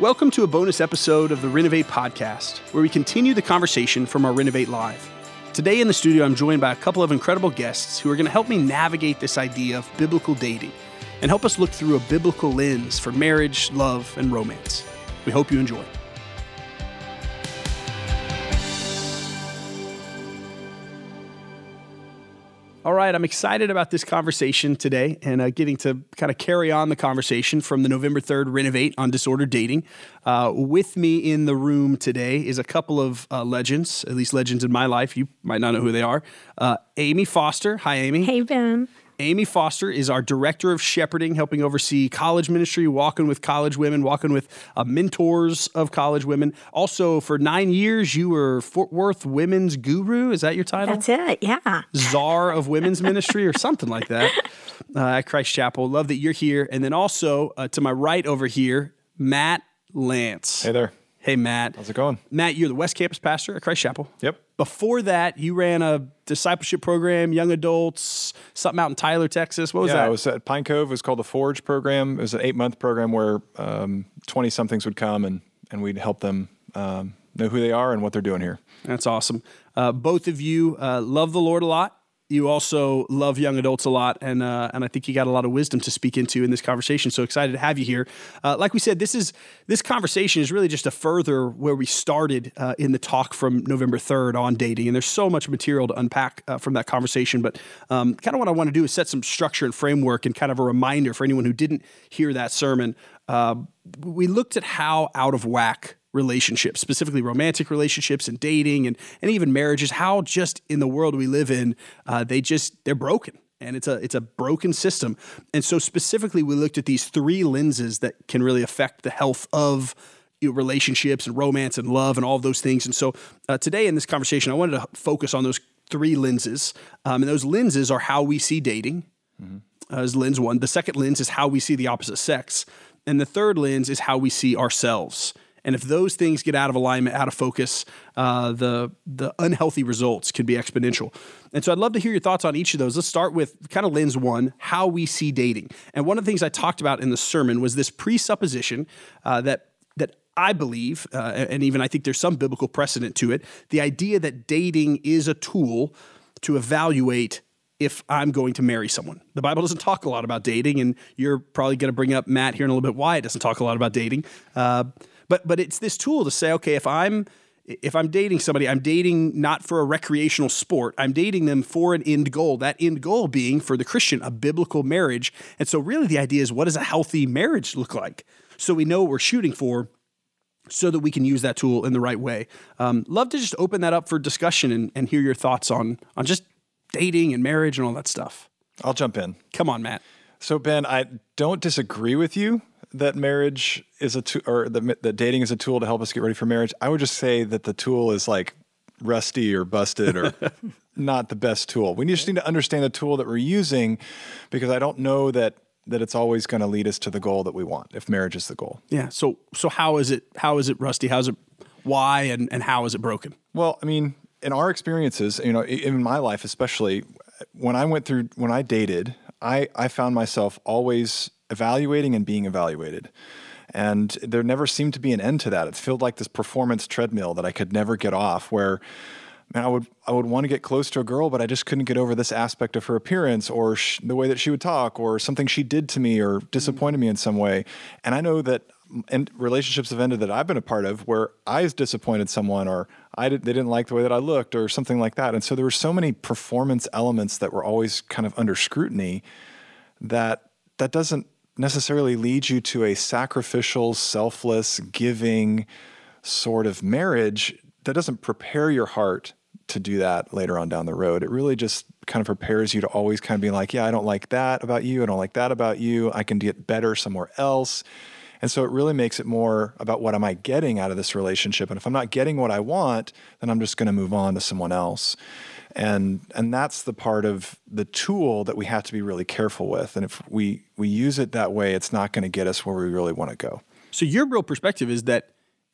Welcome to a bonus episode of the Renovate podcast, where we continue the conversation from our Renovate Live. Today in the studio, I'm joined by a couple of incredible guests who are going to help me navigate this idea of biblical dating and help us look through a biblical lens for marriage, love, and romance. We hope you enjoy. All right, I'm excited about this conversation today and uh, getting to kind of carry on the conversation from the November 3rd Renovate on Disordered Dating. Uh, with me in the room today is a couple of uh, legends, at least legends in my life. You might not know who they are. Uh, Amy Foster. Hi, Amy. Hey, Ben. Amy Foster is our director of shepherding, helping oversee college ministry, walking with college women, walking with uh, mentors of college women. Also, for nine years, you were Fort Worth Women's Guru. Is that your title? That's it. Yeah. Czar of Women's Ministry or something like that uh, at Christ Chapel. Love that you're here. And then also uh, to my right over here, Matt Lance. Hey there. Hey, Matt. How's it going? Matt, you're the West Campus pastor at Christ Chapel. Yep. Before that, you ran a discipleship program, young adults, something out in Tyler, Texas. What was yeah, that? I was at Pine Cove. It was called the Forge program. It was an eight month program where twenty somethings would come and and we'd help them um, know who they are and what they're doing here. That's awesome. Uh, both of you uh, love the Lord a lot. You also love young adults a lot, and uh, and I think you got a lot of wisdom to speak into in this conversation. So excited to have you here. Uh, like we said, this is this conversation is really just a further where we started uh, in the talk from November third on dating, and there's so much material to unpack uh, from that conversation. But um, kind of what I want to do is set some structure and framework, and kind of a reminder for anyone who didn't hear that sermon. Uh, we looked at how out of whack relationships, specifically romantic relationships and dating and, and even marriages, how just in the world we live in, uh, they just, they're broken. And it's a it's a broken system. And so specifically we looked at these three lenses that can really affect the health of you know, relationships and romance and love and all of those things. And so uh, today in this conversation, I wanted to focus on those three lenses. Um, and those lenses are how we see dating, uh, is lens one. The second lens is how we see the opposite sex. And the third lens is how we see ourselves. And if those things get out of alignment, out of focus, uh, the the unhealthy results can be exponential. And so I'd love to hear your thoughts on each of those. Let's start with kind of lens one, how we see dating. And one of the things I talked about in the sermon was this presupposition uh, that that I believe, uh, and even I think there's some biblical precedent to it, the idea that dating is a tool to evaluate if I'm going to marry someone. The Bible doesn't talk a lot about dating, and you're probably going to bring up Matt here in a little bit why it doesn't talk a lot about dating. Uh, but but it's this tool to say, okay, if I'm if I'm dating somebody, I'm dating not for a recreational sport. I'm dating them for an end goal. That end goal being for the Christian a biblical marriage. And so really the idea is what does a healthy marriage look like? So we know what we're shooting for so that we can use that tool in the right way. Um, love to just open that up for discussion and, and hear your thoughts on on just dating and marriage and all that stuff. I'll jump in. Come on, Matt. So Ben, I don't disagree with you that marriage is a tool or that, that dating is a tool to help us get ready for marriage. I would just say that the tool is like rusty or busted or not the best tool. We just need to understand the tool that we're using because I don't know that that it's always going to lead us to the goal that we want if marriage is the goal. Yeah. So so how is it how is it rusty? How's it why and, and how is it broken? Well, I mean, in our experiences, you know, in my life especially, when I went through when I dated, I I found myself always evaluating and being evaluated. And there never seemed to be an end to that. It felt like this performance treadmill that I could never get off where man, I would I would want to get close to a girl, but I just couldn't get over this aspect of her appearance or sh- the way that she would talk or something she did to me or mm-hmm. disappointed me in some way. And I know that and relationships have ended that I've been a part of where I disappointed someone or I did, they didn't like the way that I looked or something like that. And so there were so many performance elements that were always kind of under scrutiny that that doesn't necessarily lead you to a sacrificial, selfless, giving sort of marriage that doesn't prepare your heart to do that later on down the road. It really just kind of prepares you to always kind of be like, yeah, I don't like that about you. I don't like that about you. I can get better somewhere else. And so it really makes it more about what am I getting out of this relationship? And if I'm not getting what I want, then I'm just going to move on to someone else. And and that's the part of the tool that we have to be really careful with. And if we we use it that way, it's not going to get us where we really want to go. So your real perspective is that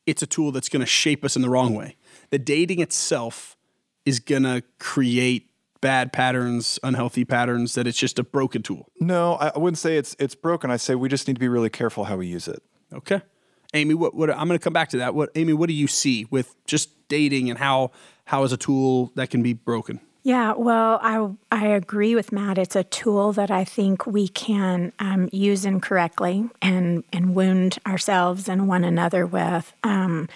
it's a tool that's going to shape us in the wrong way. The dating itself is going to create bad patterns, unhealthy patterns, that it's just a broken tool. No, I wouldn't say it's it's broken. I say we just need to be really careful how we use it. Okay. Amy, what, what I'm going to come back to that. What Amy, what do you see with just dating and how how is a tool that can be broken? Yeah, well, I I agree with Matt. It's a tool that I think we can um, use incorrectly and and wound ourselves and one another with. Um,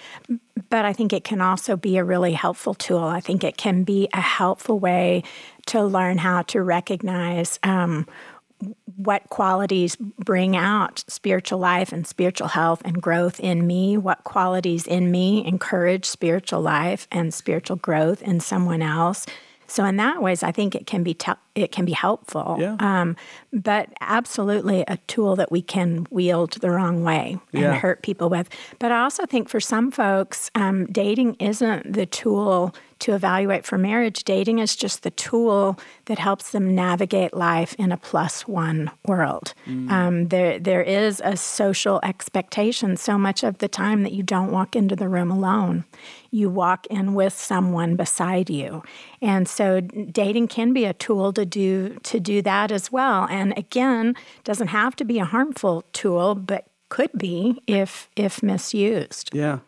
but I think it can also be a really helpful tool. I think it can be a helpful way to learn how to recognize um, what qualities bring out spiritual life and spiritual health and growth in me, what qualities in me encourage spiritual life and spiritual growth in someone else. So in that ways, I think it can be te- it can be helpful. Yeah. Um, but absolutely a tool that we can wield the wrong way and Yeah. hurt people with. But I also think for some folks, um, dating isn't the tool to evaluate for marriage. Dating is just the tool that helps them navigate life in a plus one world. Um, there, there is a social expectation so much of the time that you don't walk into the room alone. You walk in with someone beside you, and so dating can be a tool to do to do that as well. And again, doesn't have to be a harmful tool, but could be if if misused. Yeah.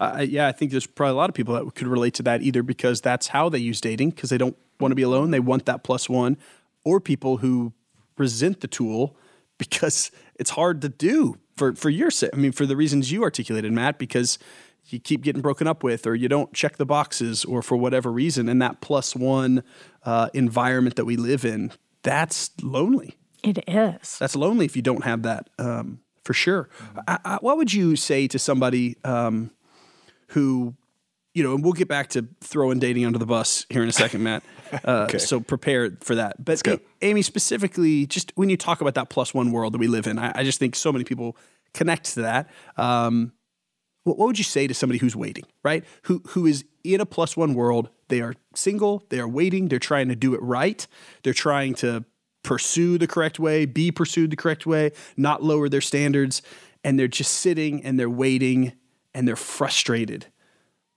Uh, yeah, I think there's probably a lot of people that could relate to that either because that's how they use dating because they don't want to be alone. They want that plus one, or people who resent the tool because it's hard to do for, for your. I mean, for the reasons you articulated, Matt, because you keep getting broken up with, or you don't check the boxes, or for whatever reason. And that plus one uh, environment that we live in, that's lonely. It is. That's lonely if you don't have that, um, for sure. I, I, what would you say to somebody um, who, you know, and we'll get back to throwing dating under the bus here in a second, Matt. Uh, Okay. So prepare for that. But go. A- Amy, specifically, just when you talk about that plus one world that we live in, I, I just think so many people connect to that. Um, what, would you say to somebody who's waiting, right? Who who is in a plus one world? They are single. They are waiting. They're trying to do it right. They're trying to pursue the correct way, be pursued the correct way, not lower their standards, and they're just sitting and they're waiting and they're frustrated.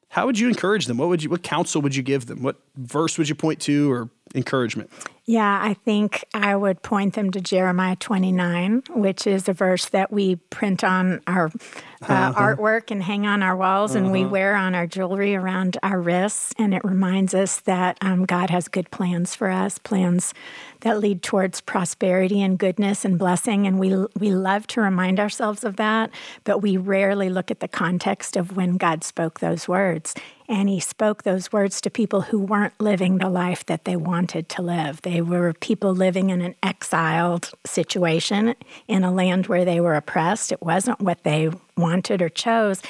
How would you encourage them? What would you? What counsel would you give them? What verse would you point to or encouragement? Yeah, I think I would point them to Jeremiah 29, which is a verse that we print on our uh, artwork and hang on our walls and we wear on our jewelry around our wrists. And it reminds us that um, God has good plans for us, plans that lead towards prosperity and goodness and blessing. And we, we love to remind ourselves of that, but we rarely look at the context of when God spoke those words. And he spoke those words to people who weren't living the life that they wanted to live. They were people living in an exiled situation in a land where they were oppressed. It wasn't what they wanted or chose.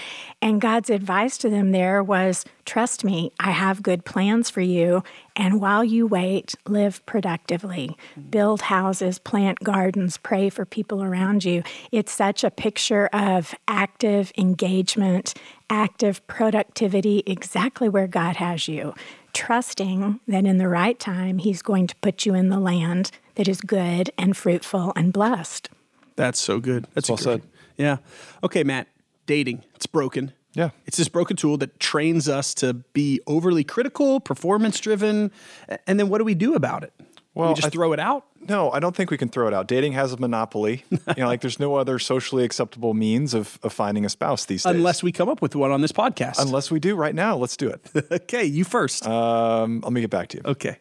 And God's advice to them there was trust me, I have good plans for you. And while you wait, live productively, build houses, plant gardens, pray for people around you. It's such a picture of active engagement, active productivity, exactly where God has you. Trusting that in the right time, He's going to put you in the land that is good and fruitful and blessed. That's so good. That's Well encouraging. Yeah. Okay, Matt. Dating. It's broken. Yeah. It's this broken tool that trains us to be overly critical, performance driven. And then what do we do about it? Well, we just I- throw it out? No, I don't think we can throw it out. Dating has a monopoly. you know, like there's no other socially acceptable means of, of finding a spouse these days. Unless we come up with one on this podcast. Unless we do right now, let's do it. okay, you first. Um, let me get back to you. okay.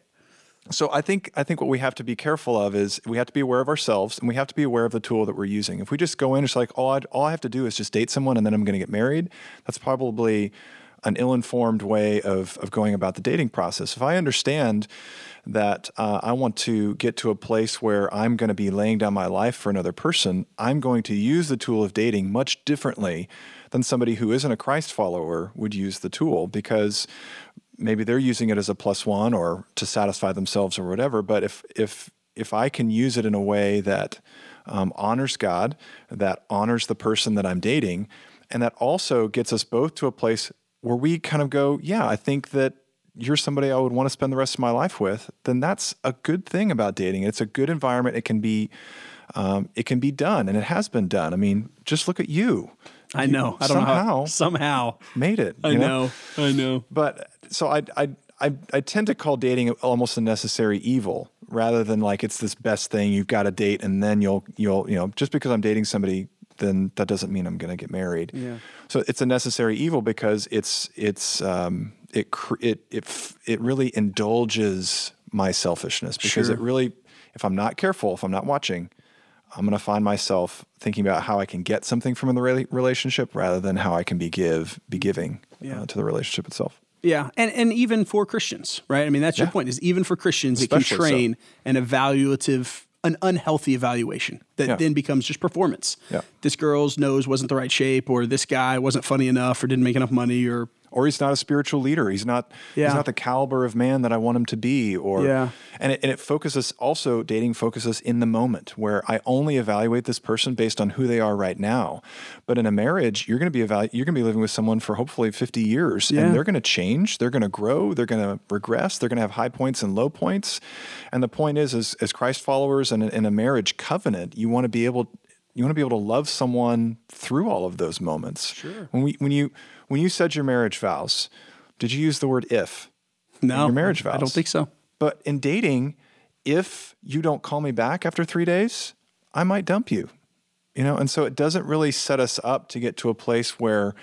So I think I think what we have to be careful of is we have to be aware of ourselves and we have to be aware of the tool that we're using. If we just go in, it's like all I, all I have to do is just date someone and then I'm going to get married. That's probably an ill-informed way of of going about the dating process. If I understand that uh, I want to get to a place where I'm going to be laying down my life for another person, I'm going to use the tool of dating much differently than somebody who isn't a Christ follower would use the tool because maybe they're using it as a plus one or to satisfy themselves or whatever. But if if if I can use it in a way that um, honors God, that honors the person that I'm dating, and that also gets us both to a place where we kind of go, yeah, I think that you're somebody I would want to spend the rest of my life with, then that's a good thing about dating. It's a good environment. It can be, um, it can be done, and it has been done. I mean, just look at you. I You know. I don't know somehow how. Somehow. made it. I you know. I know. but so I, I I I tend to call dating almost a necessary evil rather than like it's this best thing you've got to date and then you'll you'll you know just because I'm dating somebody then that doesn't mean I'm going to get married. Yeah. So it's a necessary evil because it's it's um, it it it it really indulges my selfishness because Sure. it really if I'm not careful, if I'm not watching, I'm going to find myself thinking about how I can get something from the relationship rather than how I can be give be giving Yeah. uh, to the relationship itself. Yeah, and and even for Christians, right? I mean, that's your point. Is even for Christians, it Especially can so. train an evaluative, an unhealthy evaluation that Yeah. then becomes just performance. Yeah. This girl's nose wasn't the right shape, or this guy wasn't funny enough, or didn't make enough money, or or he's not a spiritual leader. He's not Yeah. he's not the caliber of man that I want him to be. Or Yeah. and it, and it focuses also dating focuses in the moment where I only evaluate this person based on who they are right now. But in a marriage, you're going to be evalu- you're going to be living with someone for hopefully 50 years, Yeah. and they're going to change. They're going to grow. They're going to regress. They're going to have high points and low points. And the point is, as as Christ followers and in a marriage covenant, you want to be able you want to be able to love someone through all of those moments. Sure. When we when you when you said your marriage vows, did you use the word if? no, your marriage vows? I don't think so. But in dating, if you don't call me back after three days, I might dump you. You know, and so it doesn't really set us up to get to a place where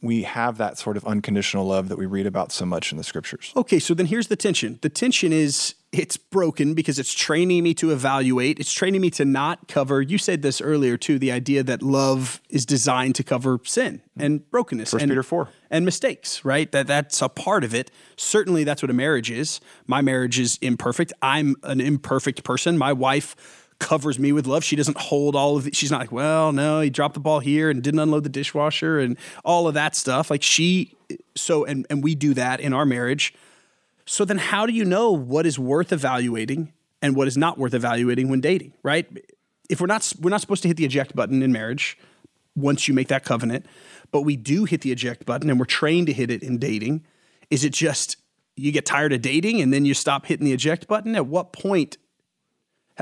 we have that sort of unconditional love that we read about so much in the scriptures. Okay, so then here's the tension. The tension is it's broken because it's training me to evaluate. It's training me to not cover. You said this earlier too. The idea that love is designed to cover sin and brokenness. First and, Peter 4. and mistakes. Right. That that's a part of it. Certainly, that's what a marriage is. My marriage is imperfect. I'm an imperfect person. My wife covers me with love. She doesn't hold all of it. She's not like, well, no, he dropped the ball here and didn't unload the dishwasher and all of that stuff. Like she, so, and, and we do that in our marriage. So then how do you know what is worth evaluating and what is not worth evaluating when dating, right? If we're not we're not supposed to hit the eject button in marriage once you make that covenant, but we do hit the eject button and we're trained to hit it in dating, is it just you get tired of dating and then you stop hitting the eject button? At what point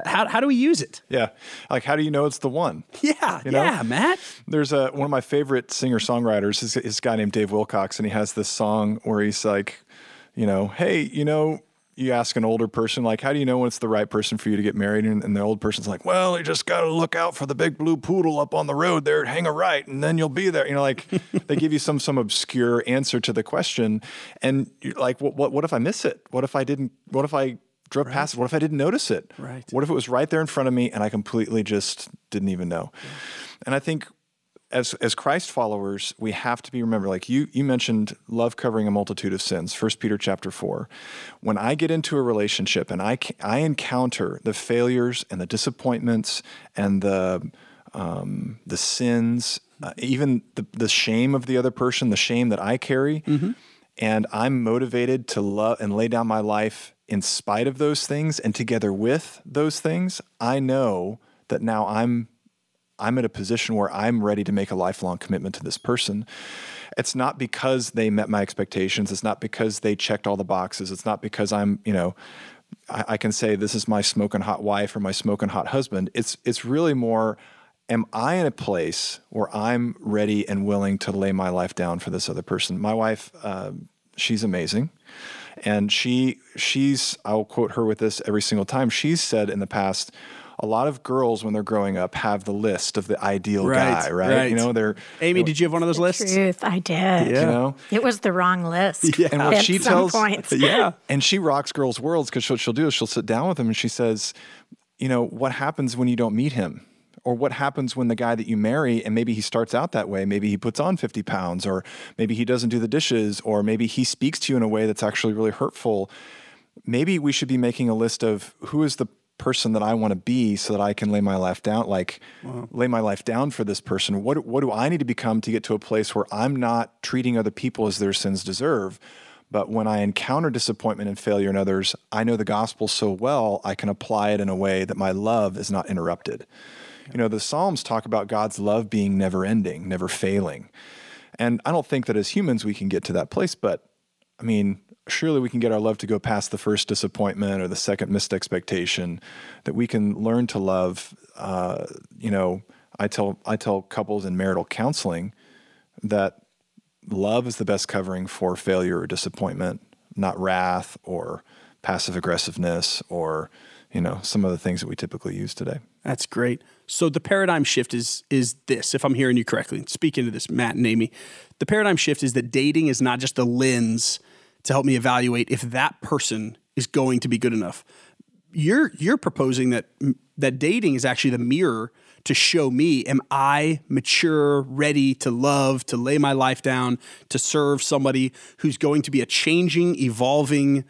how, how do we use it? Yeah. Like, how do you know it's the one? Yeah, You know? yeah, Matt. There's a one of my favorite singer songwriters is, is a guy named Dave Wilcox, and he has this song where he's like, you know, hey, you know, you ask an older person like, how do you know when it's the right person for you to get married? And, and the old person's like, well, you just got to look out for the big blue poodle up on the road there, hang a right, and then you'll be there. You know, like they give you some some obscure answer to the question, and you're like, what what, what if I miss it? What if I didn't? What if I drove past it? What if I didn't notice it? Right. What if it was right there in front of me and I completely just didn't even know? And I think as as Christ followers, we have to be remember. Like you you mentioned, love covering a multitude of sins. First Peter chapter four. When I get into a relationship and I I encounter the failures and the disappointments and the um, the sins, uh, even the the shame of the other person, the shame that I carry, and I'm motivated to love and lay down my life in spite of those things and together with those things, I know that now I'm I'm at a position where I'm ready to make a lifelong commitment to this person. It's not because they met my expectations. It's not because they checked all the boxes. It's not because I'm, you know, I, I can say this is my smoking hot wife or my smoking hot husband. It's it's really more, am I in a place where I'm ready and willing to lay my life down for this other person? My wife, uh, she's amazing, and she she's I'll quote her with this every single time. She's said in the past a lot of girls when they're growing up have the list of the ideal Right, guy, right? right. You know, they're Amy, did you have one of those lists? Truth, I did. you know, It was the wrong list. Yeah. and what at she some tells, points. Yeah. and she rocks girls' worlds because what she'll do is she'll sit down with them and she says, you know, what happens when you don't meet him? Or what happens when the guy that you marry, and maybe he starts out that way, maybe he puts on 50 pounds, or maybe he doesn't do the dishes, or maybe he speaks to you in a way that's actually really hurtful. Maybe we should be making a list of who is the person that I want to be so that I can lay my life down, like lay my life down for this person. What, what do I need to become to get to a place where I'm not treating other people as their sins deserve? But when I encounter disappointment and failure in others, I know the gospel so well, I can apply it in a way that my love is not interrupted. You know, the Psalms talk about God's love being never ending, never failing. And I don't think that as humans we can get to that place, but I mean, surely we can get our love to go past the first disappointment or the second missed expectation, that we can learn to love. Uh, you know, I tell I tell couples in marital counseling that love is the best covering for failure or disappointment, not wrath or passive aggressiveness or you know some of the things that we typically use today. That's great. So the paradigm shift is is this, if I'm hearing you correctly, speaking to this, Matt and Amy, the paradigm shift is that dating is not just a lens to help me evaluate if that person is going to be good enough. You're you're proposing that that dating is actually the mirror to show me am I mature, ready to love, to lay my life down, to serve somebody who's going to be a changing, evolving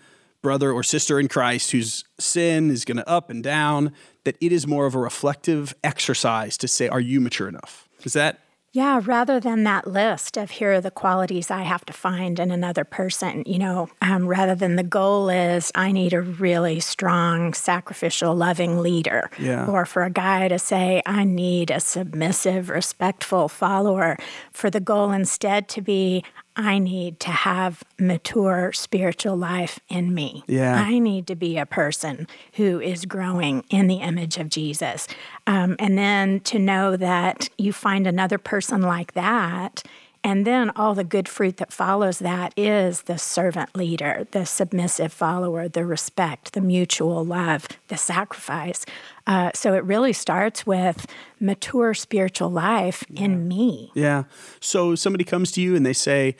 brother or sister in Christ whose sin is going to up and down, that it is more of a reflective exercise to say, are you mature enough? Is that yeah, rather than that list of here are the qualities I have to find in another person, you know, um, rather than the goal is I need a really strong, sacrificial, loving leader. Yeah. Or for a guy to say, I need a submissive, respectful follower. For the goal instead to be, I need to have mature spiritual life in me. Yeah. I need to be a person who is growing in the image of Jesus. Um, and then to know that you find another person like that and then all the good fruit that follows that is the servant leader, the submissive follower, the respect, the mutual love, the sacrifice. Uh, so it really starts with mature spiritual life yeah. in me. Yeah. So somebody comes to you and they say,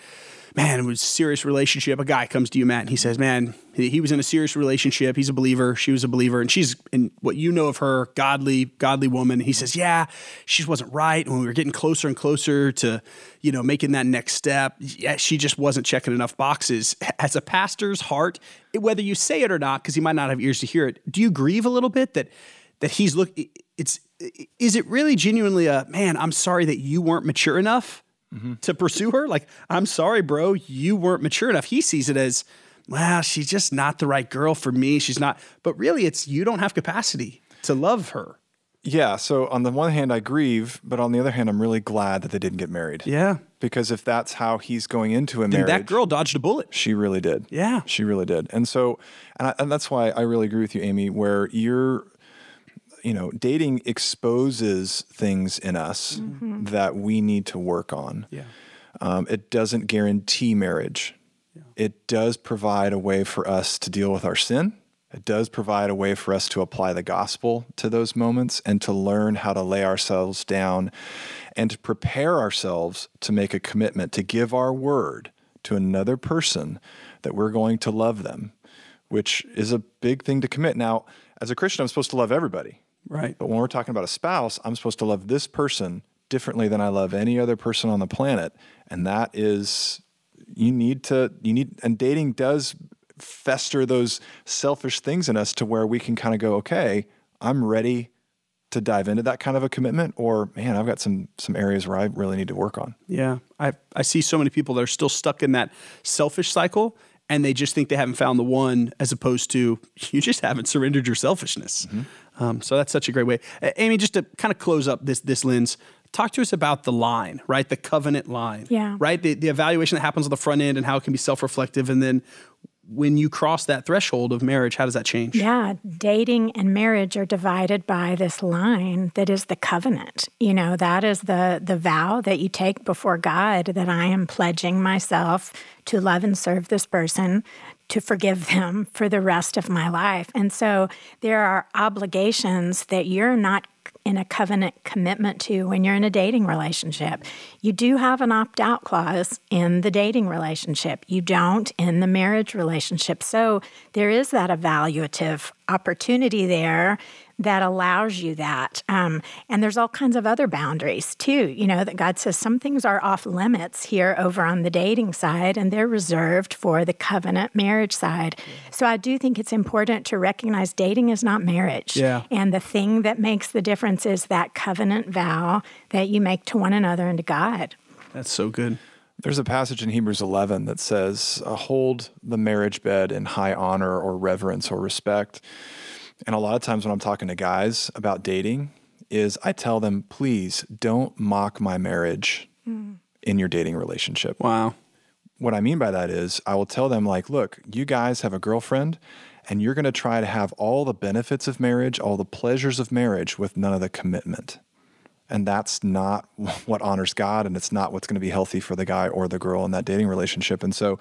man, it was a serious relationship. A guy comes to you, Matt, and he says, man, he was in a serious relationship. He's a believer. She was a believer. And she's, in what you know of her, godly, godly woman. He says, yeah, she just wasn't right. When we were getting closer and closer to, you know, making that next step, yeah, she just wasn't checking enough boxes. As a pastor's heart, whether you say it or not, because he might not have ears to hear it, do you grieve a little bit that, that he's look, it's, is it really genuinely a, man, I'm sorry that you weren't mature enough? mm-hmm. to pursue her. Like, I'm sorry, bro, you weren't mature enough. He sees it as, well, she's just not the right girl for me. She's not, but really, it's you don't have capacity to love her. Yeah. So on the one hand, I grieve, but on the other hand, I'm really glad that they didn't get married. Yeah. Because if that's how he's going into a marriage, that girl dodged a bullet. She really did. Yeah. She really did. And so, and, I, and that's why I really agree with you, Amy, where you're you know, dating exposes things in us mm-hmm. that we need to work on. Yeah. Um, it doesn't guarantee marriage. It does provide a way for us to deal with our sin. It does provide a way for us to apply the gospel to those moments and to learn how to lay ourselves down and to prepare ourselves to make a commitment to give our word to another person that we're going to love them, which is a big thing to commit. Now, as a Christian, I'm supposed to love everybody. Right. But when we're talking about a spouse, I'm supposed to love this person differently than I love any other person on the planet. And that is, you need to, you need, and dating does fester those selfish things in us to where we can kind of go, okay, I'm ready to dive into that kind of a commitment or man i've got some some areas where i really need to work on yeah i i see so many people that are still stuck in that selfish cycle and they just think they haven't found the one as opposed to you just haven't surrendered your selfishness mm-hmm. Um, so that's such a great way. Uh, Amy, just to kind of close up this this lens, talk to us about the line, right? The covenant line, yeah, right? The the evaluation that happens on the front end and how it can be self reflective, and then when you cross that threshold of marriage, how does that change? Yeah, dating and marriage are divided by this line that is the covenant. You know, that is the the vow that you take before God that I am pledging myself to love and serve this person, to forgive them for the rest of my life. And so there are obligations that you're not in a covenant commitment to when you're in a dating relationship. You do have an opt out clause in the dating relationship, you don't in the marriage relationship. So there is that evaluative opportunity there that allows you that. Um, and there's all kinds of other boundaries too, you know, that God says some things are off limits here over on the dating side and they're reserved for the covenant marriage side. So I do think it's important to recognize dating is not marriage. Yeah. And the thing that makes the difference is that covenant vow that you make to one another and to God. That's so good. There's a passage in Hebrews 11 that says, uh, Hold the marriage bed in high honor or reverence or respect. And a lot of times when I'm talking to guys about dating, is I tell them, please don't mock my marriage mm. in your dating relationship. Wow. What I mean by that is I will tell them, like, look, you guys have a girlfriend and you're going to try to have all the benefits of marriage, all the pleasures of marriage with none of the commitment. And that's not what honors God, and it's not what's going to be healthy for the guy or the girl in that dating relationship. And so,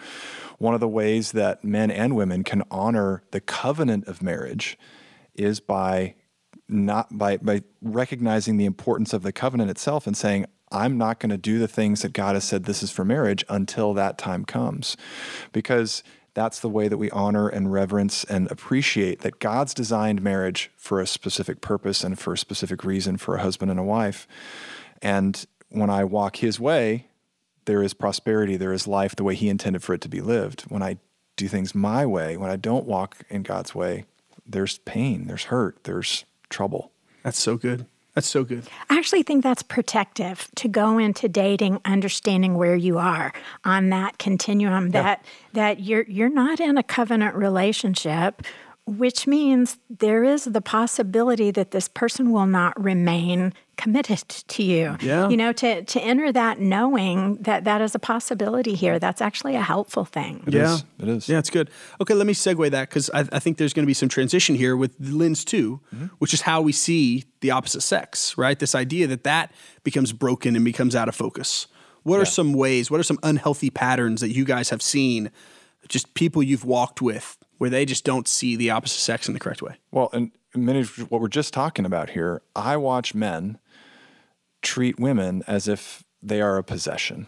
one of the ways that men and women can honor the covenant of marriage is by not by by recognizing the importance of the covenant itself and saying I'm not going to do the things that God has said this is for marriage until that time comes. Because that's the way that we honor and reverence and appreciate that God's designed marriage for a specific purpose and for a specific reason for a husband and a wife. And when I walk his way, there is prosperity, there is life the way he intended for it to be lived. When I do things my way, when I don't walk in God's way, there's pain, there's hurt, there's trouble. That's so good. That's so good. I actually think that's protective to go into dating understanding where you are on that continuum that that you're you're not in a covenant relationship which means there is the possibility that this person will not remain committed to you. Yeah. You know, to, to enter that knowing that that is a possibility here, that's actually a helpful thing. It yeah. is. It is. Yeah, it's good. Okay, let me segue that because I, I, think there's going to be some transition here with lens 2 mm-hmm. which is how we see the opposite sex, right? This idea that that becomes broken and becomes out of focus. What yeah. are some ways, what are some unhealthy patterns that you guys have seen, just people you've walked with where they just don't see the opposite sex in the correct way. Well, and many of what we're just talking about here, I watch men treat women as if they are a possession.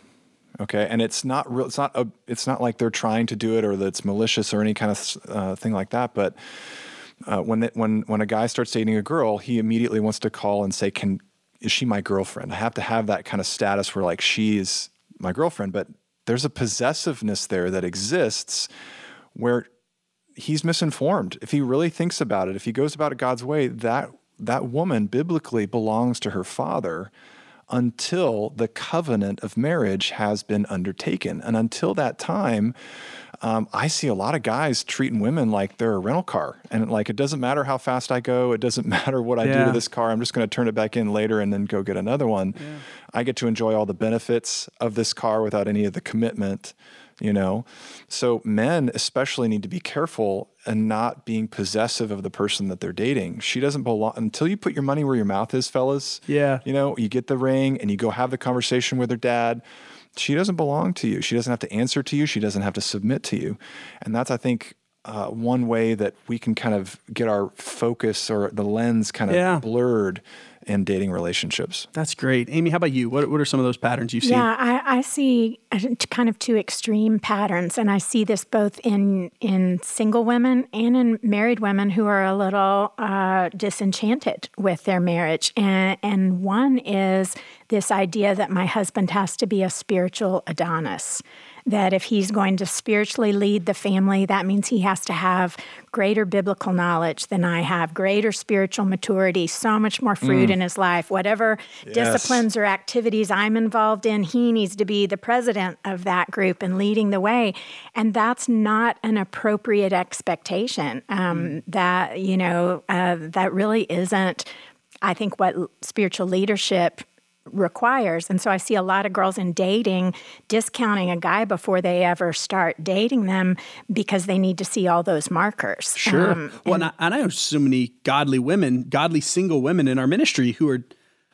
Okay, and it's not real. It's not a. It's not like they're trying to do it or that it's malicious or any kind of uh, thing like that. But uh, when they, when when a guy starts dating a girl, he immediately wants to call and say, "Can is she my girlfriend?" I have to have that kind of status where like she's my girlfriend. But there's a possessiveness there that exists where he's misinformed. If he really thinks about it, if he goes about it God's way, that that woman biblically belongs to her father until the covenant of marriage has been undertaken. And until that time, um, I see a lot of guys treating women like they're a rental car. And like, it doesn't matter how fast I go, it doesn't matter what I yeah. do to this car. I'm just going to turn it back in later and then go get another one. Yeah. I get to enjoy all the benefits of this car without any of the commitment you know? So men especially need to be careful and not being possessive of the person that they're dating. She doesn't belong until you put your money where your mouth is fellas yeah. you know you get the ring and you go have the conversation with her dad she doesn't belong to you. She doesn't have to answer to you. She doesn't have to submit to you. And that's i think uh, one way that we can kind of get our focus or the lens kind of yeah. blurred in dating relationships. That's great. Amy, how about you? What, what are some of those patterns you've seen? Yeah, I, I see kind of two extreme patterns, and I see this both in, in single women and in married women who are a little uh, disenchanted with their marriage. And, and one is this idea that my husband has to be a spiritual Adonis that if he's going to spiritually lead the family, that means he has to have greater biblical knowledge than I have, greater spiritual maturity, so much more fruit mm. in his life. Whatever yes. disciplines or activities I'm involved in, he needs to be the president of that group and leading the way. And that's not an appropriate expectation. Um, mm. That, you know, uh, that really isn't, I think, what spiritual leadership requires. And so I see a lot of girls in dating discounting a guy before they ever start dating them because they need to see all those markers. Sure. Um, well, and, and, I, and I know so many godly women, godly single women in our ministry who are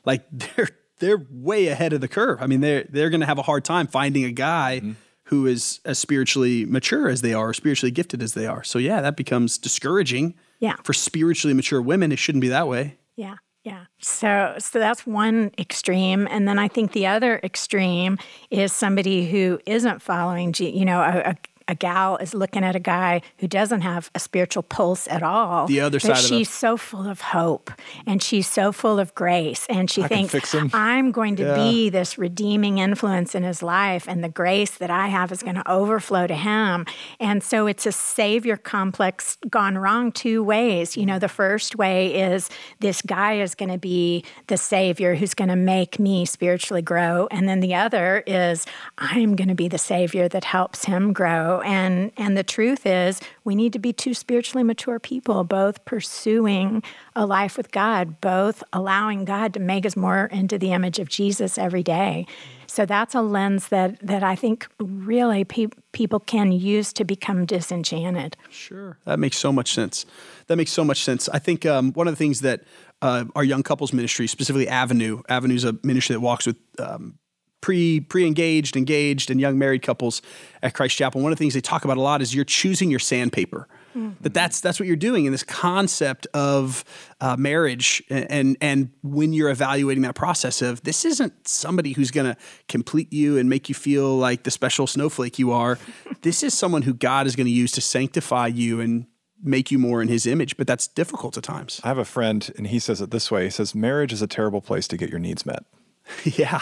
like they're they're way ahead of the curve. I mean, they're they're going to have a hard time finding a guy. Mm-hmm. Who is as spiritually mature as they are, or spiritually gifted as they are. So, yeah, that becomes discouraging yeah. for spiritually mature women. It shouldn't be that way. Yeah. Yeah. So so that's one extreme and then I think the other extreme is somebody who isn't following you know a, a a gal is looking at a guy who doesn't have a spiritual pulse at all. The other side she's the- so full of hope and she's so full of grace and she I thinks I'm going to yeah. be this redeeming influence in his life and the grace that I have is going to overflow to him. And so it's a savior complex gone wrong two ways. You know, the first way is this guy is going to be the savior who's going to make me spiritually grow and then the other is I'm going to be the savior that helps him grow and and the truth is we need to be two spiritually mature people both pursuing a life with god both allowing god to make us more into the image of jesus every day. So that's a lens that that i think really pe- people can use to become disenchanted. Sure. That makes so much sense. That makes so much sense. I think um, one of the things that uh, our young couples ministry specifically avenue avenue is a ministry that walks with um, pre pre engaged, engaged, and young married couples at Christ Chapel, one of the things they talk about a lot is you're choosing your sandpaper. Mm. That that's that's what you're doing in this concept of uh, marriage, and, and and when you're evaluating that process of this isn't somebody who's going to complete you and make you feel like the special snowflake you are. this is someone who God is going to use to sanctify you and make you more in his image, but that's difficult at times. I have a friend, and he says it this way He says, Marriage is a terrible place to get your needs met. yeah.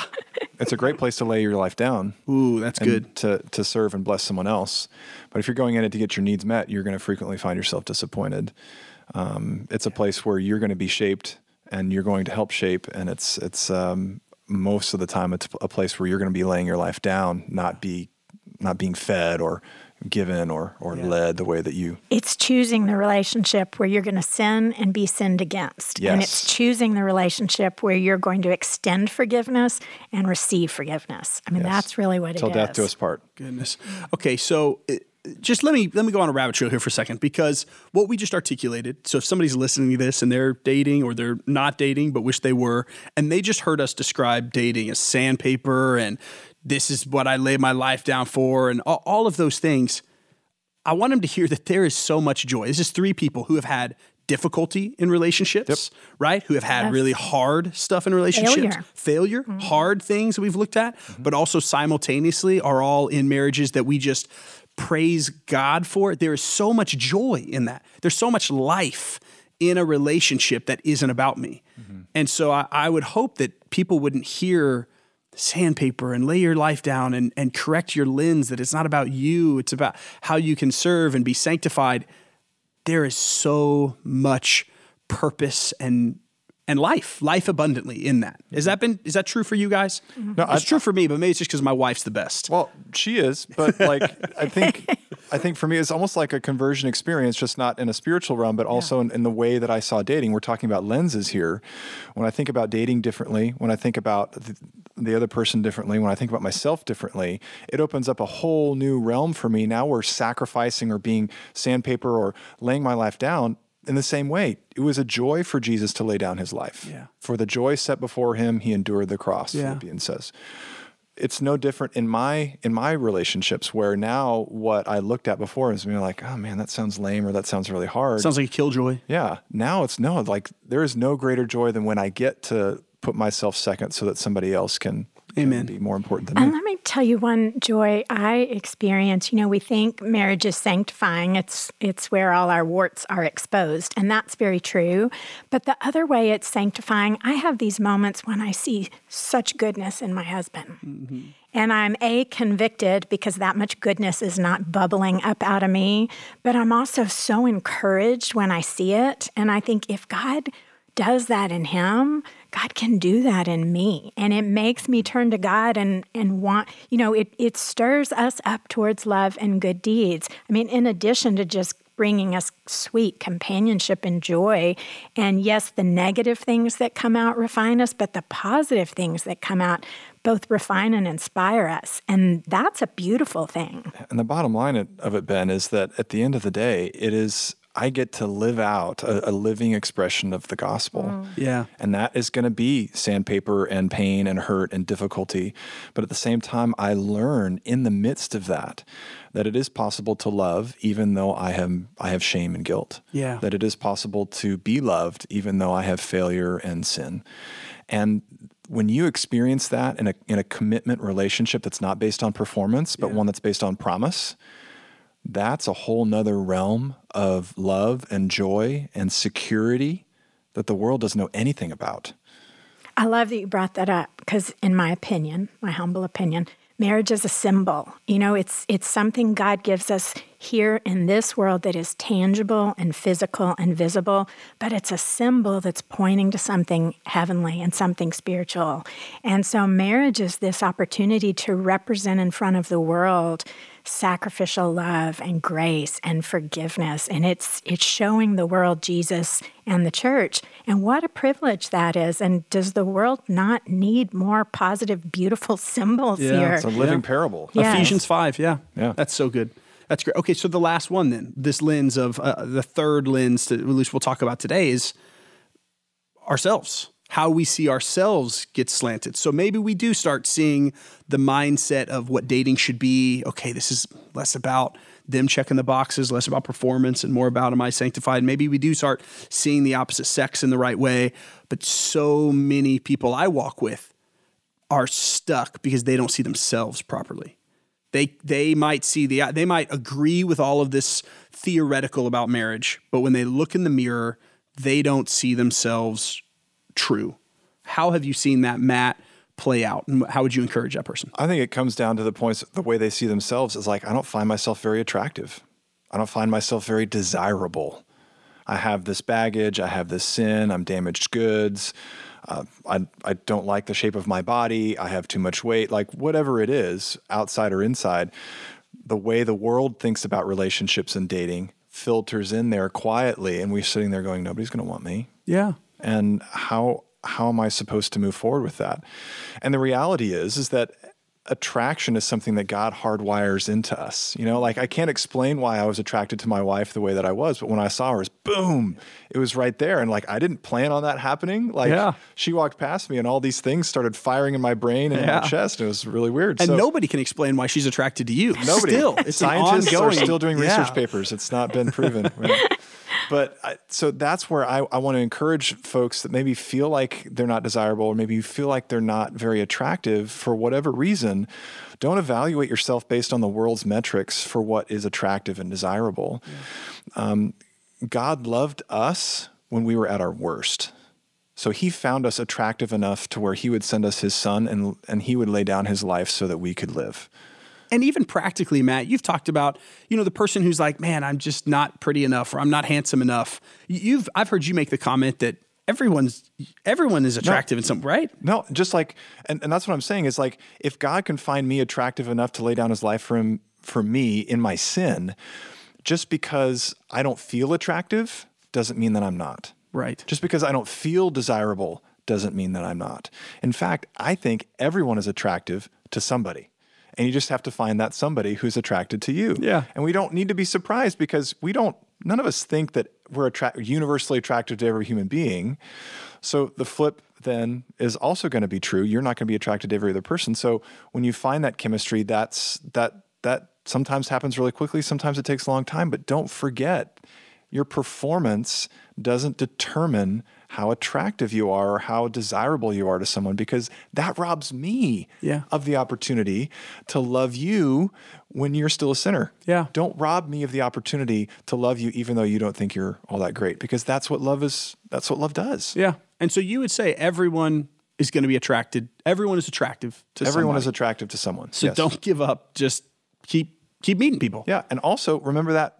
it's a great place to lay your life down. Ooh, that's good. To, to serve and bless someone else. But if you're going in it to get your needs met, you're going to frequently find yourself disappointed. Um, it's a place where you're going to be shaped and you're going to help shape. And it's, it's um, most of the time, it's a place where you're going to be laying your life down, not be, not being fed or given or, or yeah. led the way that you. It's choosing the relationship where you're going to sin and be sinned against. Yes. And it's choosing the relationship where you're going to extend forgiveness and receive forgiveness. I mean, yes. that's really what Till it is. Till death do us part. Goodness. Okay, so. It, just let me let me go on a rabbit trail here for a second because what we just articulated. So if somebody's listening to this and they're dating or they're not dating but wish they were, and they just heard us describe dating as sandpaper and this is what I lay my life down for, and all, all of those things. I want them to hear that there is so much joy. This is three people who have had difficulty in relationships, yep. right? Who have had yes. really hard stuff in relationships, failure, failure mm-hmm. hard things that we've looked at, mm-hmm. but also simultaneously are all in marriages that we just praise God for. It. There is so much joy in that. There's so much life in a relationship that isn't about me. Mm-hmm. And so I, I would hope that people wouldn't hear sandpaper and lay your life down and, and correct your lens that it's not about you, it's about how you can serve and be sanctified. There is so much purpose and and life, life abundantly in that. Is that been is that true for you guys? Mm-hmm. No, it's I, true for me, but maybe it's just because my wife's the best. Well, she is, but like I think I think for me it's almost like a conversion experience, just not in a spiritual realm, but also yeah. in, in, the way that I saw dating. We're talking about lenses here. When I think about dating differently, when I think about the, the other person differently, when I think about myself differently, it opens up a whole new realm for me. Now we're sacrificing or being sandpaper or laying my life down in the same way, it was a joy for Jesus to lay down his life. Yeah. For the joy set before him, he endured the cross, yeah. Philippians says. It's no different in my in my relationships where now what I looked at before is being like, oh man, that sounds lame or that sounds really hard. Sounds like a killjoy. Yeah. Now it's no, like there is no greater joy than when I get to put myself second so that somebody else can Amen. be more important than and me. let me tell you one joy I experience. You know, we think marriage is sanctifying. It's it's where all our warts are exposed, and that's very true. But the other way it's sanctifying, I have these moments when I see such goodness in my husband. Mm-hmm. And I'm A, convicted because that much goodness is not bubbling up out of me. But I'm also so encouraged when I see it. And I think if God does that in him, God can do that in me. And it makes me turn to God and, and want, you know, it, it stirs us up towards love and good deeds. I mean, in addition to just bringing us sweet companionship and joy. And yes, the negative things that come out refine us, but the positive things that come out both refine and inspire us. And that's a beautiful thing. And the bottom line of it, Ben, is that at the end of the day, it is I get to live out a, a living expression of the gospel. Mm. Yeah. And that is going to be sandpaper and pain and hurt and difficulty. But at the same time, I learn in the midst of that that it is possible to love even though I have I have shame and guilt. Yeah. That it is possible to be loved even though I have failure and sin. And when you experience that in a in a commitment relationship that's not based on performance, but yeah. one that's based on promise, that's a whole nother realm of love and joy and security that the world doesn't know anything about. I love that you brought that up because, in my opinion, my humble opinion, marriage is a symbol. You know, it's it's something God gives us here in this world that is tangible and physical and visible, but it's a symbol that's pointing to something heavenly and something spiritual. And so marriage is this opportunity to represent in front of the world sacrificial love and grace and forgiveness. And it's it's showing the world Jesus and the church. And what a privilege that is. And does the world not need more positive beautiful symbols yeah, here? It's a living yeah. parable. Yes. Ephesians 5 yeah. Yeah. That's so good that's great okay so the last one then this lens of uh, the third lens that at least we'll talk about today is ourselves how we see ourselves get slanted. So maybe we do start seeing the mindset of what dating should be. Okay, this is less about them checking the boxes, less about performance and more about am I sanctified. Maybe we do start seeing the opposite sex in the right way. But so many people I walk with are stuck because they don't see themselves properly. They they might see the they might agree with all of this theoretical about marriage, but when they look in the mirror, they don't see themselves true. How have you seen that, Matt, play out? And how would you encourage that person? I think it comes down to the points, the way they see themselves is like, I don't find myself very attractive. I don't find myself very desirable. I have this baggage, I have this sin, I'm damaged goods. Uh, I, I don't like the shape of my body. I have too much weight. Like, whatever it is, outside or inside, the way the world thinks about relationships and dating filters in there quietly. And we're sitting there going, nobody's going to want me. Yeah and how how am I supposed to move forward with that? And the reality is is that attraction is something that God hardwires into us. You know, like I can't explain why I was attracted to my wife the way that I was, but when I saw her, boom, it was right there. And like I didn't plan on that happening. Like yeah. she walked past me and all these things started firing in my brain and yeah. my chest. And it was really weird. And so, nobody can explain why she's attracted to you. Nobody. Still, it's Scientists ongoing. are still doing research yeah. papers. It's not been proven. Right? But I, so that's where I, I want to encourage folks that maybe feel like they're not desirable or maybe you feel like they're not very attractive for whatever reason. Don't evaluate yourself based on the world's metrics for what is attractive and desirable. Yeah. Um, God loved us when we were at our worst. So he found us attractive enough to where he would send us his son and, and he would lay down his life so that we could live and even practically, Matt, you've talked about, you know, the person who's like, man, I'm just not pretty enough or I'm not handsome enough. You've, I've heard you make the comment that everyone's, everyone is attractive no, in some, right? No, just like, and, and that's what I'm saying is like, if God can find me attractive enough to lay down his life for him, for me in my sin, just because I don't feel attractive doesn't mean that I'm not. Right. Just because I don't feel desirable doesn't mean that I'm not. In fact, I think everyone is attractive to somebody and you just have to find that somebody who's attracted to you. Yeah. And we don't need to be surprised because we don't none of us think that we're attra- universally attracted to every human being. So the flip then is also going to be true. You're not going to be attracted to every other person. So when you find that chemistry, that's that that sometimes happens really quickly, sometimes it takes a long time, but don't forget your performance doesn't determine how attractive you are or how desirable you are to someone because that robs me yeah. of the opportunity to love you when you're still a sinner. Yeah. Don't rob me of the opportunity to love you even though you don't think you're all that great because that's what love is that's what love does. Yeah. And so you would say everyone is going to be attracted. Everyone is attractive to Everyone somebody. is attractive to someone. So yes. don't give up. Just keep keep meeting people. Yeah, and also remember that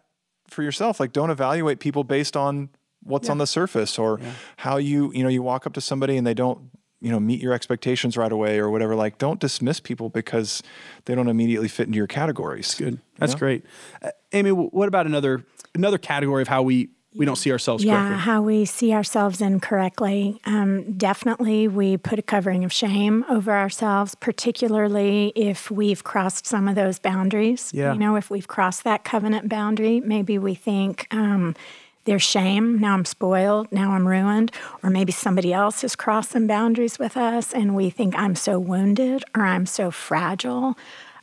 for yourself. Like don't evaluate people based on what's yeah. on the surface or yeah. how you you know you walk up to somebody and they don't you know meet your expectations right away or whatever like don't dismiss people because they don't immediately fit into your categories that's good that's great uh, amy what about another another category of how we we don't see ourselves yeah, correctly. how we see ourselves incorrectly. Um, definitely, we put a covering of shame over ourselves, particularly if we've crossed some of those boundaries. Yeah. You know, if we've crossed that covenant boundary, maybe we think, um, there's shame. Now I'm spoiled. Now I'm ruined. Or maybe somebody else has crossed some boundaries with us and we think I'm so wounded or I'm so fragile.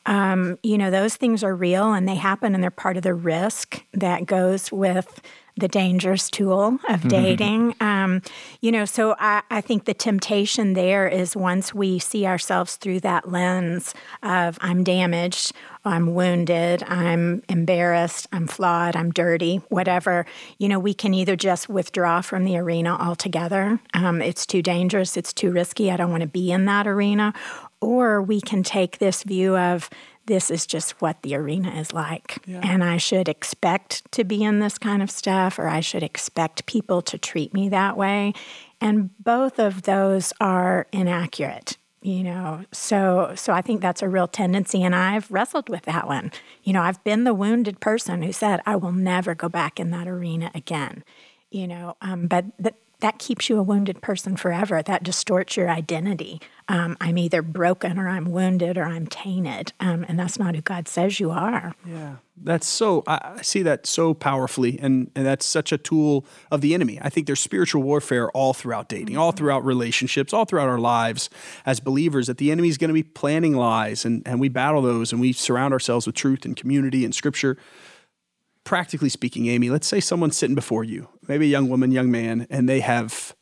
Um, you know, those things are real and they happen and they're part of the risk that goes with the dangerous tool of mm-hmm. dating. Um, you know, so I, I, think the temptation there is once we see ourselves through that lens of I'm damaged, I'm wounded, I'm embarrassed, I'm flawed, I'm dirty, whatever, you know, we can either just withdraw from the arena altogether. Um, it's too dangerous, it's too risky, I don't want to be in that arena. Or we can take this view of this is just what the arena is like. Yeah. And I should expect to be in this kind of stuff, or I should expect people to treat me that way. And both of those are inaccurate you know so so i think that's a real tendency and i've wrestled with that one you know i've been the wounded person who said i will never go back in that arena again you know um, but th- that keeps you a wounded person forever. That distorts your identity. Um, I'm either broken or I'm wounded or I'm tainted. Um, and that's not who God says you are. Yeah. That's so, I see that so powerfully. And, and that's such a tool of the enemy. I think there's spiritual warfare all throughout dating, all throughout relationships, all throughout our lives as believers, that the enemy is going to be planning lies. And, and we battle those and we surround ourselves with truth and community and scripture practically speaking, Amy, let's say someone's sitting before you, maybe a young woman, young man, and they have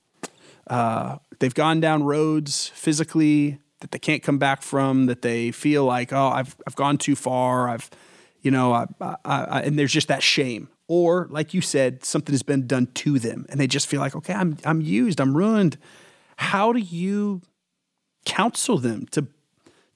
uh, they've gone down roads physically that they can't come back from, that they feel like, oh, I've I've gone too far, I've, you know, I, I, I, and there's just that shame. Or like you said, something has been done to them, and they just feel like, okay, I'm I'm used, I'm ruined. How do you counsel them to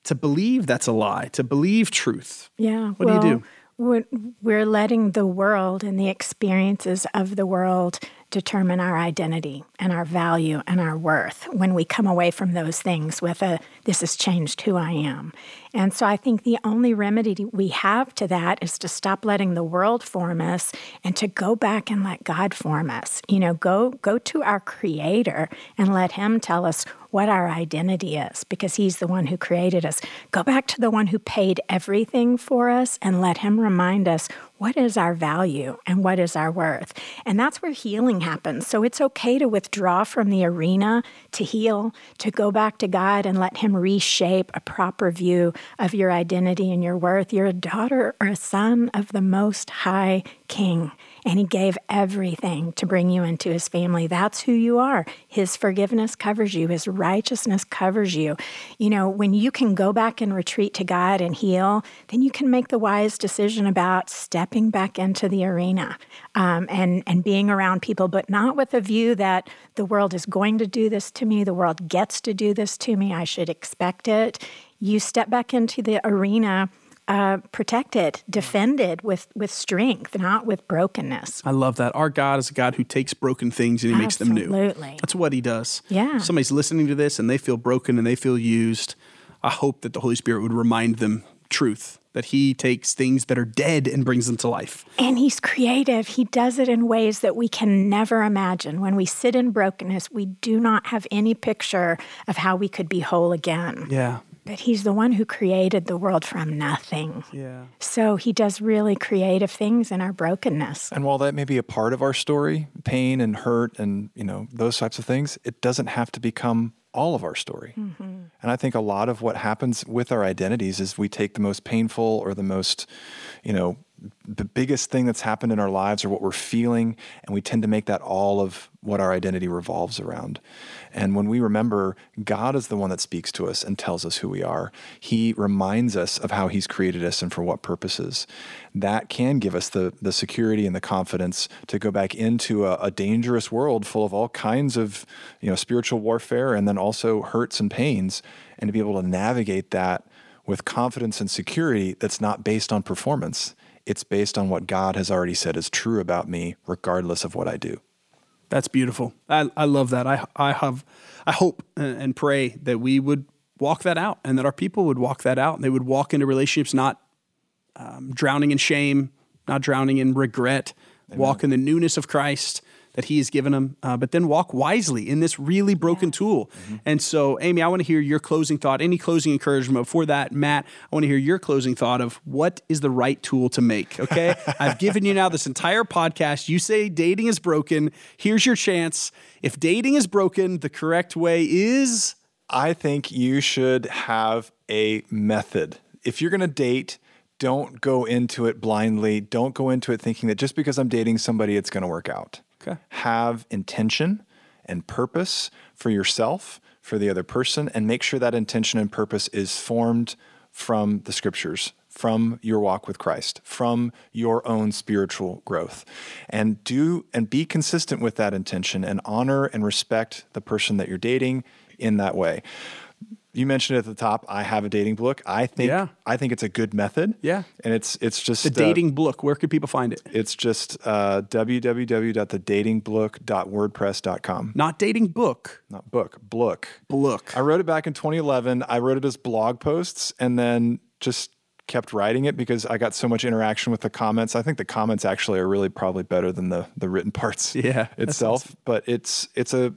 to believe that's a lie, to believe truth? Yeah. What well, do you do? We're letting the world and the experiences of the world determine our identity and our value and our worth when we come away from those things with a this has changed who I am. And so I think the only remedy we have to that is to stop letting the world form us and to go back and let God form us. You know, go go to our creator and let him tell us what our identity is because he's the one who created us. Go back to the one who paid everything for us and let him remind us what is our value and what is our worth. And that's where healing happens. So it's okay to withdraw from the arena to heal, to go back to God and let him reshape a proper view of your identity and your worth. You're a daughter or a son of the most high king and he gave everything to bring you into his family. That's who you are. His forgiveness covers you, his righteousness covers you. You know, when you can go back and retreat to God and heal, then you can make the wise decision about stepping back into the arena um, and, and being around people, but not with a view that the world is going to do this to me, the world gets to do this to me, I should expect it. You step back into the arena uh, protected, defended with with strength, not with brokenness. I love that. Our God is a God who takes broken things and He makes them new. Absolutely. That's what He does. Yeah. If somebody's listening to this and they feel broken and they feel used. I hope that the Holy Spirit would remind them truth that he takes things that are dead and brings them to life. And he's creative. He does it in ways that we can never imagine. When we sit in brokenness, we do not have any picture of how we could be whole again. Yeah. But he's the one who created the world from nothing. Yeah. So he does really creative things in our brokenness. And while that may be a part of our story, pain and hurt and, you know, those types of things, it doesn't have to become all of our story. Mm-hmm. And I think a lot of what happens with our identities is we take the most painful or the most, you know, the biggest thing that's happened in our lives or what we're feeling, and we tend to make that all of what our identity revolves around. And when we remember God is the one that speaks to us and tells us who we are, He reminds us of how He's created us and for what purposes. That can give us the, the security and the confidence to go back into a, a dangerous world full of all kinds of you know spiritual warfare and then also hurts and pains, and to be able to navigate that with confidence and security that's not based on performance it's based on what God has already said is true about me, regardless of what I do. That's beautiful. I, I love that. I, I have, I hope and pray that we would walk that out and that our people would walk that out and they would walk into relationships not um, drowning in shame, not drowning in regret, Amen. walk in the newness of Christ, that He has given them, uh, but then walk wisely in this really broken tool. Mm-hmm. And so, Amy, I want to hear your closing thought, any closing encouragement. Before that, Matt, I want to hear your closing thought of what is the right tool to make. Okay. I've given you now this entire podcast. You say dating is broken. Here's your chance. If dating is broken, the correct way is. I think you should have a method. If you're going to date, don't go into it blindly. Don't go into it thinking that just because I'm dating somebody, it's going to work out. Okay. Have intention and purpose for yourself, for the other person, and make sure that intention and purpose is formed from the scriptures, from your walk with Christ, from your own spiritual growth. And do and be consistent with that intention and honor and respect the person that you're dating in that way you mentioned at the top. I have a dating book. I think yeah. I think it's a good method. Yeah, and it's it's just the dating uh, book. Where could people find it? It's just uh, www.thedatingbook.wordpress.com. Not dating book. Not book. Book. Book. I wrote it back in 2011. I wrote it as blog posts, and then just kept writing it because I got so much interaction with the comments. I think the comments actually are really probably better than the the written parts Yeah, itself. But it's it's a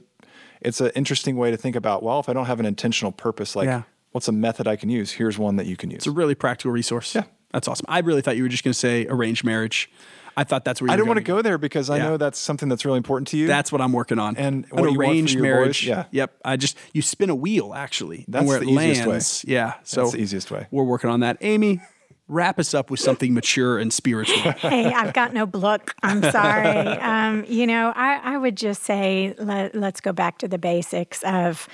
it's an interesting way to think about. Well, if I don't have an intentional purpose, like Yeah. what's a method I can use? Here's one that you can use. It's a really practical resource. Yeah. That's awesome. I really thought you were just going to say arranged marriage. I thought that's where you were going to go. I didn't want to go there because I Yeah. know that's something that's really important to you. That's what I'm working on. And an what for arranged marriage. boys? Yeah. Yep. I just you spin a wheel actually. That's where the it easiest way. lands. Yeah. So That's the easiest way. We're working on that. Amy, wrap us up with something mature and spiritual. hey, I've got no book. I'm sorry. Um, you know, I, I would just say let, let's go back to the basics of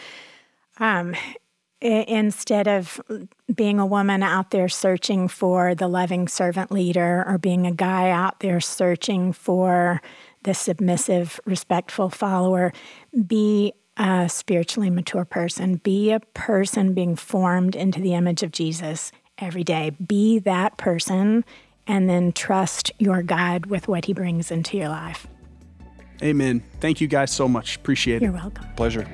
um, i- instead of being a woman out there searching for the loving servant leader or being a guy out there searching for the submissive, respectful follower, be a spiritually mature person. Be a person being formed into the image of Jesus every day. Be that person and then trust your God with what he brings into your life. Amen. Thank you guys so much. Appreciate it. You're welcome. Pleasure.